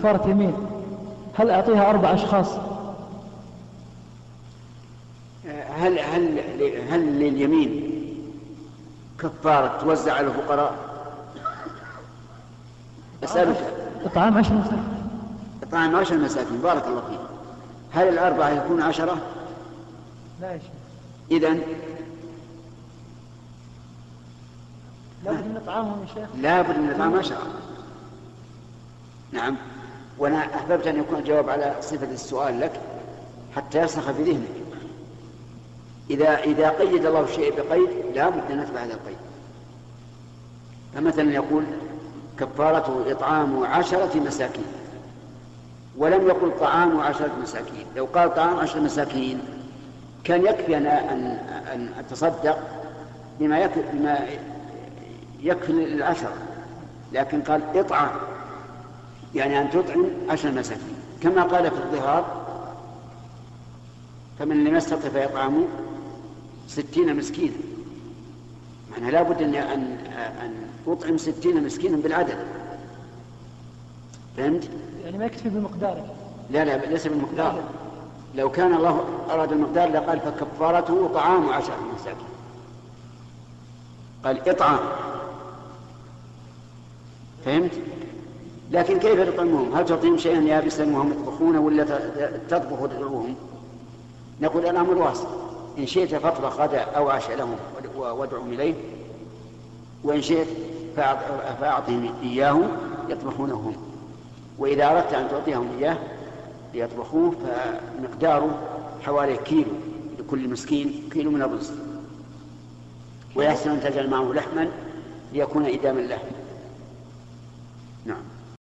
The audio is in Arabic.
كفارة يمين. هل أعطيها أربع أشخاص؟ هل هل هل لليمين كفارة توزع على الفقراء؟ أسألك. إطعام عشر مساكين. إطعام عشر مساكين بارك الله فيك. هل الأربعة يكون عشرة؟ لا يا شيخ. إذا لابد من إطعامهم يا شيخ. لابد من إطعام عشرة. نعم. وأنا أحببت أن يكون الجواب على صفة السؤال لك حتى يرسخ في ذهنك إذا إذا قيد الله الشيء بقيد لا بد أن نتبع هذا القيد. فمثلا يقول كفارته إطعام عشرة مساكين. ولم يقل طعام عشرة مساكين. لو قال طعام عشرة مساكين كان يكفي أن أن أن أتصدق بما يكفي بما يكفي العشرة لكن قال اطعم يعني أن تطعم عشر مساكين. كما قال في الظهار فمن لم يستطع فيطعم ستين مسكينا. معنى لا بد أن أن أن أطعم ستين مسكينا بالعدد. فهمت؟ يعني ما يكتفي بمقداره لا لا ليس بالمقدار. لو كان الله أراد المقدار لقال فكفارته طعام عشر مساكين. قال إطعام. فهمت؟ لكن كيف تطعمهم؟ هل تعطيهم شيئا يابسا وهم يطبخونه ولا تطبخ وتدعوهم؟ نقول الأمر واسع. إن شئت فاطبخ غدا أو عشاء لهم وادعهم إليه. وإن شئت فأعطهم إياه يطبخونه. هم وإذا أردت أن تعطيهم إياه ليطبخوه فمقداره حوالي كيلو لكل مسكين كيلو من الرز. ويحسن أن تجعل معه لحما ليكون إداما له. نعم.